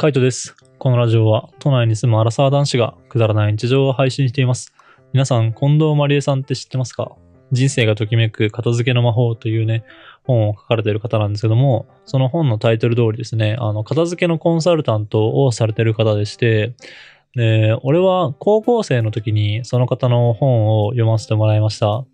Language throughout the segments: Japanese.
カイトです。このラジオは都内に住むアラサー男子がくだらない日常を配信しています。皆さん、近藤まりえさんって知ってますか？人生がときめく片付けの魔法というね、本を書かれている方なんですけども、その本のタイトル通りですね、あの、片付けのコンサルタントをされている方でして、で、俺は高校生の時にその方の本を読ませてもらいました。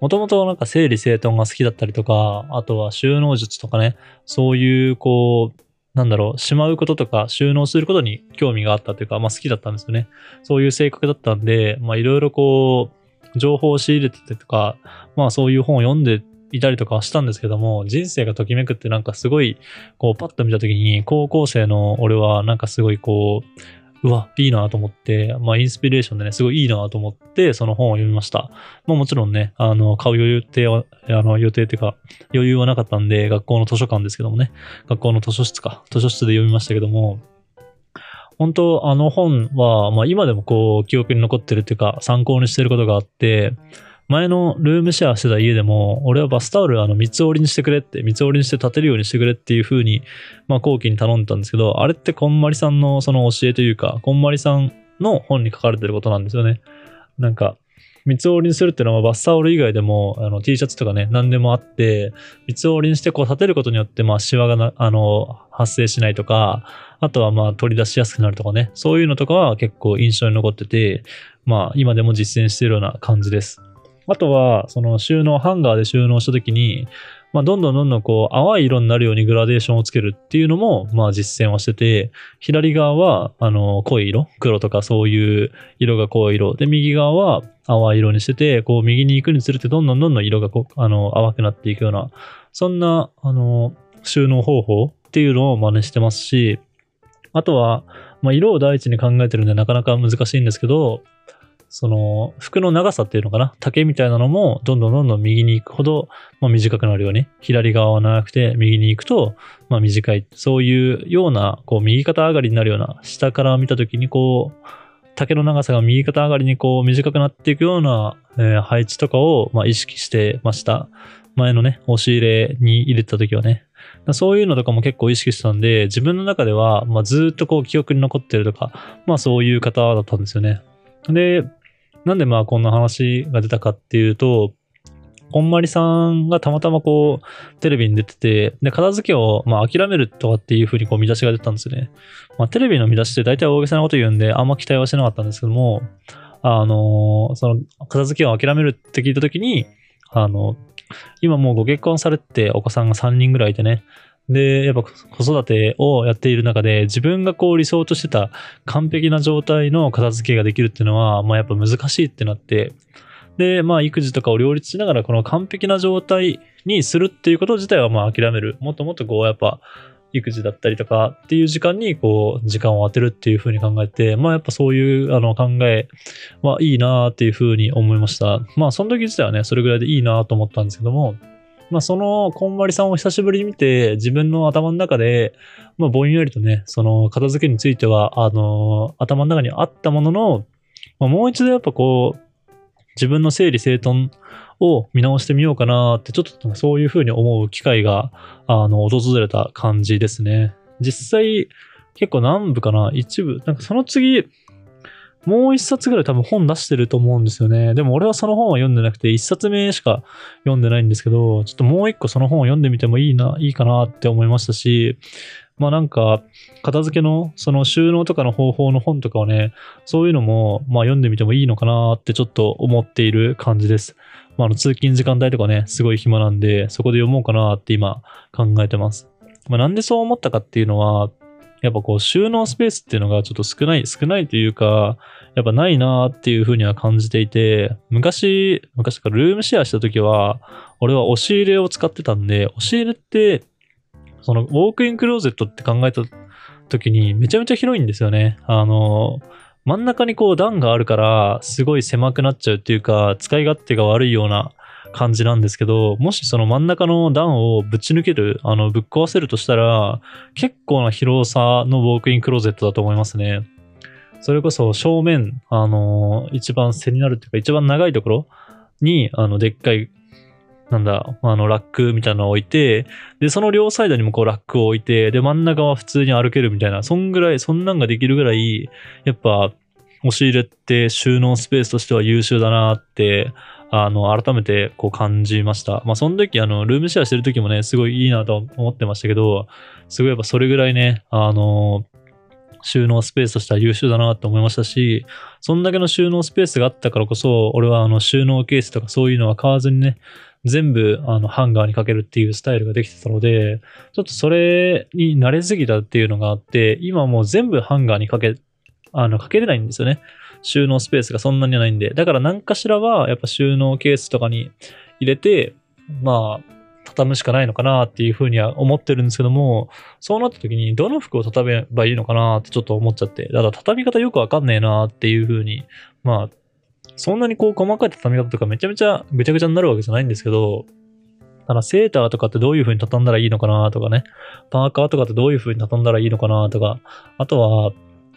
もともとなんか整理整頓が好きだったりとか、あとは収納術とかね、そういうこう、なんだろう、しまうこととか収納することに興味があったというか、まあ好きだったんですよね。そういう性格だったんで、まあいろいろこう、情報を仕入れててとか、まあそういう本を読んでいたりとかはしたんですけども、人生がときめくってなんかすごい、こうパッと見た時に、高校生の俺はなんかすごいこう、うわ、いいなと思って、まあインスピレーションでね、すごいいいなと思って、その本を読みました。まあもちろんね、あの、買う余裕って、あの、予定っていうか、余裕はなかったんで、学校の図書館ですけどもね、学校の図書室か、図書室で読みましたけども、本当あの本は、まあ今でもこう、記憶に残ってるっていうか、参考にしてることがあって、前のルームシェアしてた家でも、俺はバスタオルあの三つ折りにしてくれって、三つ折りにして立てるようにしてくれっていう風に、まあ後期に頼んでたんですけど、あれってこんまりさんのその教えというか、こんまりさんの本に書かれてることなんですよね。なんか、三つ折りにするっていうのはバスタオル以外でもあの T シャツとかね、何でもあって、三つ折りにしてこう立てることによって、まあシワがなあの発生しないとか、あとはまあ取り出しやすくなるとかね、そういうのとかは結構印象に残ってて、まあ今でも実践しているような感じです。あとは、その収納、ハンガーで収納したときに、まあ、どんどんどんどんこう、淡い色になるようにグラデーションをつけるっていうのも、まあ、実践をしてて、左側は、あの、濃い色、黒とかそういう色が濃い色。で、右側は淡い色にしてて、こう、右に行くにつれて、どんどんどんどん色がこう、あの、淡くなっていくような、そんな、あの、収納方法っていうのを真似してますし、あとは、まあ、色を第一に考えてるんでなかなか難しいんですけど、その服の長さっていうのかな？丈みたいなのもどんどんどんどん右に行くほど、まあ、短くなるように左側は長くて右に行くと、まあ、短い。そういうようなこう右肩上がりになるような下から見た時にこう丈の長さが右肩上がりにこう短くなっていくような、えー配置とかを、まあ、意識してました。前のね押し入れに入れた時はね。そういうのとかも結構意識してたんで自分の中では、まあ、ずっとこう記憶に残ってるとかまあそういう方だったんですよね。でなんでまあこんな話が出たかっていうと、こんまりさんがたまたまこう、テレビに出てて、で、片付けをまあ諦めるとかっていう風にこう見出しが出たんですよね。まあテレビの見出しって大体大げさなこと言うんで、あんま期待はしてなかったんですけども、あのーその、片付けを諦めるって聞いたときに、あの、今もうご結婚されてお子さんが3人ぐらいいてね、で、やっぱ子育てをやっている中で、自分がこう理想としてた完璧な状態の片付けができるっていうのは、まあやっぱ難しいってなって、で、まあ育児とかを両立しながらこの完璧な状態にするっていうこと自体はまあ諦める。もっともっとこうやっぱ育児だったりとかっていう時間にこう時間を当てるっていうふうに考えて、まあやっぱそういうあの考えはいいなっていうふうに思いました。まあその時自体はね、それぐらいでいいなと思ったんですけども、まあそのこんまりさんを久しぶりに見て自分の頭の中で、まあぼんやりとね、その片付けについては、あの、頭の中にあったものの、まあ、もう一度やっぱこう、自分の整理整頓を見直してみようかなって、ちょっとそういうふうに思う機会が、あの、訪れた感じですね。実際、結構何部かな？一部。なんかその次、もう一冊ぐらい多分本出してると思うんですよね。でも俺はその本は読んでなくて、一冊目しか読んでないんですけど、ちょっともう一個その本を読んでみてもいいな、いいかなって思いましたし、まあなんか、片付けのその収納とかの方法の本とかをね、そういうのもまあ読んでみてもいいのかなってちょっと思っている感じです。まあ、の通勤時間帯とかね、すごい暇なんで、そこで読もうかなって今考えてます。まあ、なんでそう思ったかっていうのは、やっぱこう収納スペースっていうのがちょっと少ない、少ないというか、やっぱないなっていうふうには感じていて、昔、昔からルームシェアした時は、俺は押し入れを使ってたんで、押し入れって、そのウォークインクローゼットって考えた時にめちゃめちゃ広いんですよね。あの、真ん中にこう段があるから、すごい狭くなっちゃうっていうか、使い勝手が悪いような感じなんですけど、もしその真ん中の段をぶち抜ける、あの、ぶっ壊せるとしたら、結構な広さのウォークインクローゼットだと思いますね。それこそ正面、あの、一番背になるっていうか、一番長いところに、あの、でっかい、なんだ、あの、ラックみたいなのを置いて、で、その両サイドにもこうラックを置いて、で、真ん中は普通に歩けるみたいな、そんぐらい、そんなんができるぐらい、やっぱ、押し入れって収納スペースとしては優秀だなって、あの、改めてこう感じました。まあ、その時、あの、ルームシェアしてる時もね、すごいいいなと思ってましたけど、すごいやっぱそれぐらいね、あの、収納スペースとしては優秀だなと思いましたし、そんだけの収納スペースがあったからこそ、俺はあの収納ケースとかそういうのは買わずにね、全部あのハンガーにかけるっていうスタイルができてたので、ちょっとそれに慣れすぎたっていうのがあって、今もう全部ハンガーにかけ、あの、かけれないんですよね。収納スペースがそんなにないんで。だから何かしらはやっぱ収納ケースとかに入れて、まあ、畳むしかないのかなっていうふうには思ってるんですけども、そうなった時にどの服を畳めばいいのかなってちょっと思っちゃって、だから畳み方よくわかんねえなっていうふうに、まあ、そんなにこう細かい畳み方とかめちゃめちゃぐちゃぐちゃになるわけじゃないんですけど、ただセーターとかってどういう風に畳んだらいいのかなとかね、パーカーとかってどういう風に畳んだらいいのかなとか、あとは、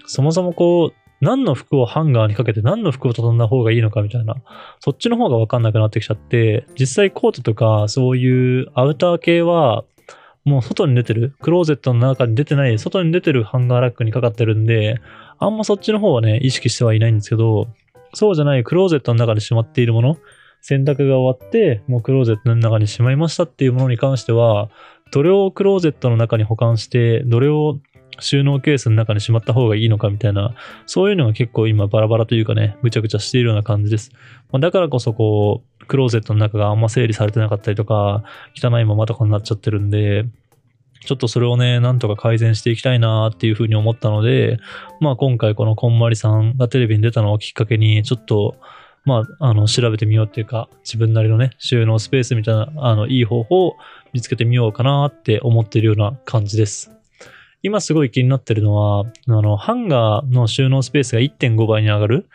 そもそもこう、何の服をハンガーにかけて何の服を畳んだ方がいいのかみたいな、そっちの方がわかんなくなってきちゃって、実際コートとかそういうアウター系は、もう外に出てる、クローゼットの中に出てない、外に出てるハンガーラックにかかってるんで、あんまそっちの方はね、意識してはいないんですけど、そうじゃないクローゼットの中でしまっているもの、洗濯が終わって、もうクローゼットの中にしまいましたっていうものに関しては、どれをクローゼットの中に保管して、どれを収納ケースの中にしまった方がいいのかみたいな、そういうのが結構今バラバラというかね、ぐちゃぐちゃしているような感じです。まあ、だからこそこう、クローゼットの中があんま整理されてなかったりとか、汚いままとかになっちゃってるんで、ちょっとそれをね、なんとか改善していきたいなっていうふうに思ったので、まあ今回このこんまりさんがテレビに出たのをきっかけに、ちょっと、まあ、あの、調べてみようっていうか、自分なりのね、収納スペースみたいな、あの、いい方法を見つけてみようかなって思ってるような感じです。今すごい気になってるのは、あの、ハンガーの収納スペースが1.5倍に上がる。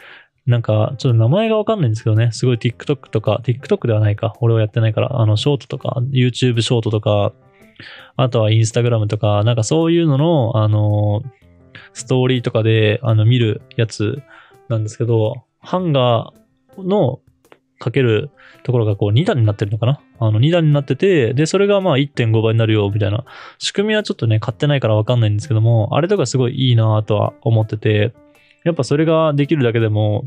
なんか、ちょっと名前がわかんないんですけどね、すごい TikTok とか、TikTok ではないか、俺はやってないから、あの、ショートとか、YouTube ショートとか、あとは Instagram とか、なんかそういうのの、あの、ストーリーとかで、あの、見るやつなんですけど、ハンガーのかけるところがこう2段になってるのかな？あの2段になってて、で、それがまあ1.5倍になるよ、みたいな。仕組みはちょっとね、買ってないからわかんないんですけども、あれとかすごいいいなとは思ってて、やっぱそれができるだけでも、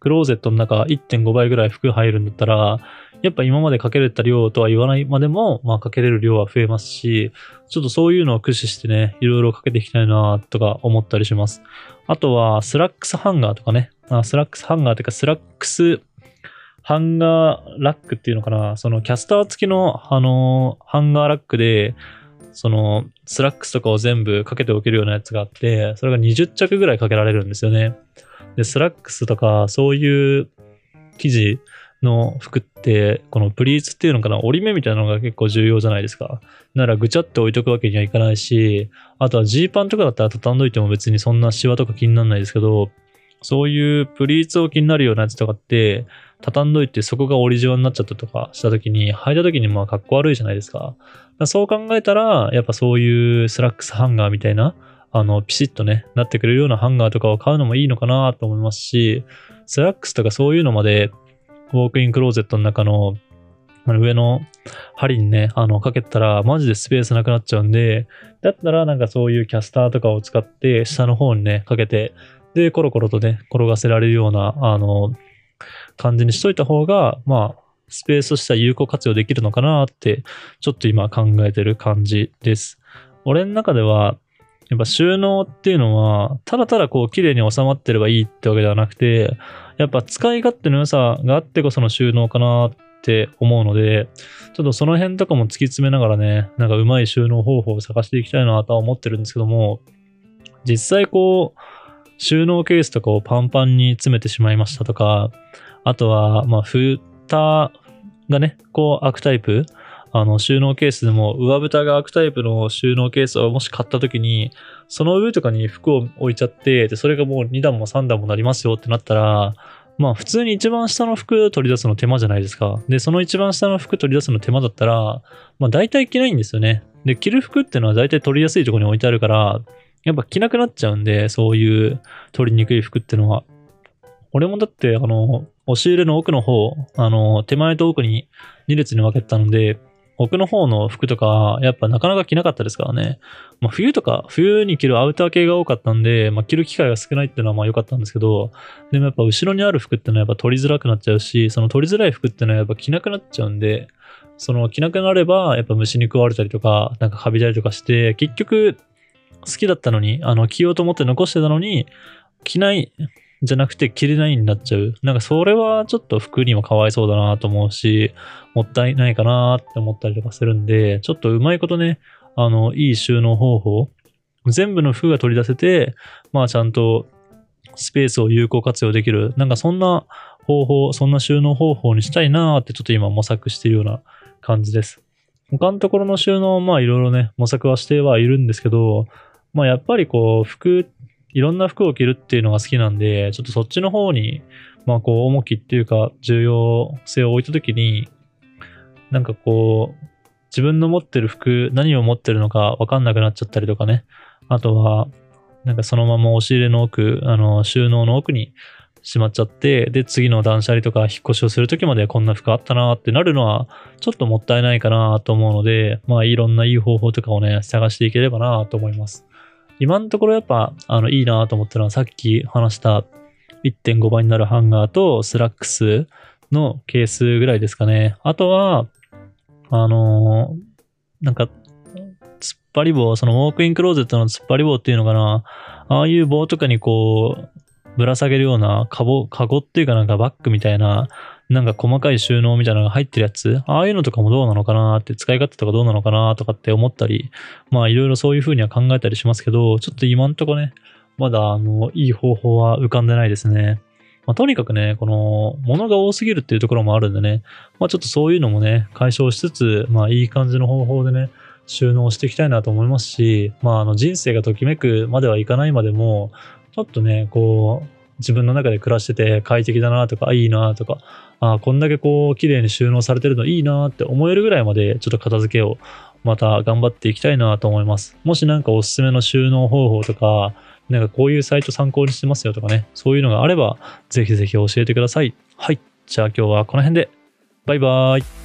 クローゼットの中1.5倍ぐらい服入るんだったら、やっぱ今までかけれた量とは言わないまでも、まあかけれる量は増えますし、ちょっとそういうのを駆使してね、いろいろかけていきたいなとか思ったりします。あとは、スラックスハンガーとかね、あスラックスハンガーというか、スラックスハンガーラックっていうのかな、そのキャスター付きの、あの、ハンガーラックで、その、スラックスとかを全部かけておけるようなやつがあって、それが20着ぐらいかけられるんですよね。で、スラックスとか、そういう生地の服って、このプリーツっていうのかな、折り目みたいなのが結構重要じゃないですか。だからぐちゃって置いとくわけにはいかないし、あとはジーパンとかだったら畳んどいても別にそんなシワとか気にならないですけど、そういうプリーツを気になるようなやつとかって、畳んどいてそこが折りじわになっちゃったとかした時に、履いた時にまあ格好悪いじゃないですか。かそう考えたら、やっぱそういうスラックスハンガーみたいな、あの、ピシッとね、なってくれるようなハンガーとかを買うのもいいのかなと思いますし、スラックスとかそういうのまで、ウォークインクローゼットの中の上の針にね、あの、かけたら、マジでスペースなくなっちゃうんで、だったらなんかそういうキャスターとかを使って、下の方にね、かけて、で、コロコロとね、転がせられるような、あの、感じにしといた方が、まあ、スペースとしては有効活用できるのかなって、ちょっと今考えてる感じです。俺の中では、やっぱ収納っていうのは、ただただこう綺麗に収まってればいいってわけではなくて、やっぱ使い勝手の良さがあってこその収納かなって思うので、ちょっとその辺とかも突き詰めながらね、なんかうまい収納方法を探していきたいなとは思ってるんですけども、実際こう、収納ケースとかをパンパンに詰めてしまいましたとか、あとは、まあ、蓋がね、こう開くタイプ、あの、収納ケースでも上蓋が開くタイプの収納ケースをもし買った時に、その上とかに服を置いちゃって、で、それがもう2段も3段もなりますよってなったら、まあ普通に一番下の服取り出すの手間じゃないですか。で、その一番下の服取り出すの手間だったら、まあ大体着ないんですよね。で、着る服っていうのは大体取りやすいところに置いてあるから、やっぱ着なくなっちゃうんで、そういう取りにくい服ってのは。俺もだって、あの、押し入れの奥の方、あの、手前と奥に2列に分けたので、奥の方の服とか、やっぱなかなか着なかったですからね。まあ、冬とか、冬に着るアウター系が多かったんで、まあ、着る機会が少ないっていうのはまあ良かったんですけど、でもやっぱ後ろにある服ってのはやっぱ取りづらくなっちゃうし、その取りづらい服ってのはやっぱ着なくなっちゃうんで、その着なくなれば、やっぱ虫に食われたりとか、なんかカビたりとかして、結局、好きだったのに、あの、着ようと思って残してたのに、着ないじゃなくて着れないになっちゃう。なんかそれはちょっと服にもかわいそうだなと思うし、もったいないかなって思ったりとかするんで、ちょっとうまいことね、あの、いい収納方法、全部の服が取り出せて、まあちゃんとスペースを有効活用できる、なんかそんな方法、そんな収納方法にしたいなってちょっと今模索しているような感じです。他のところの収納、まあいろいろね、模索はしてはいるんですけど、まあやっぱりこう、服いろんな服を着るっていうのが好きなんで、ちょっとそっちの方に、まあこう、重きっていうか、重要性を置いたときに、なんかこう、自分の持ってる服、何を持ってるのかわかんなくなっちゃったりとかね。あとは、なんかそのまま押し入れの奥、あの、収納の奥にしまっちゃって、で、次の断捨離とか引っ越しをするときまでこんな服あったなってなるのは、ちょっともったいないかなと思うので、まあいろんないい方法とかをね、探していければなと思います。今のところやっぱ、あの、いいなと思ったのは、さっき話した1.5倍になるハンガーとスラックスのケースぐらいですかね。あとは、あのー、なんか、突っ張り棒、そのウォークインクローゼットの突っ張り棒っていうのかな。ああいう棒とかにこう、ぶら下げるようなカゴ、カゴっていうかなんかバッグみたいな、なんか細かい収納みたいなのが入ってるやつ、ああいうのとかもどうなのかなって、使い勝手とかどうなのかなとかって思ったり、まあいろいろそういう風には考えたりしますけど、ちょっと今んとこね、まだあの、いい方法は浮かんでないですね。まあ、とにかくね、この、物が多すぎるっていうところもあるんでね、まあちょっとそういうのもね、解消しつつ、まあいい感じの方法でね、収納していきたいなと思いますし、まああの人生がときめくまではいかないまでも、ちょっとね、こう、自分の中で暮らしてて快適だなとか、いいなとか、あこんだけこう、綺麗に収納されてるのいいなって思えるぐらいまで、ちょっと片付けをまた頑張っていきたいなと思います。もしなんかおすすめの収納方法とか、なんかこういうサイト参考にしてますよとかね、そういうのがあれば、ぜひぜひ教えてください。はい。じゃあ今日はこの辺で。バイバーイ。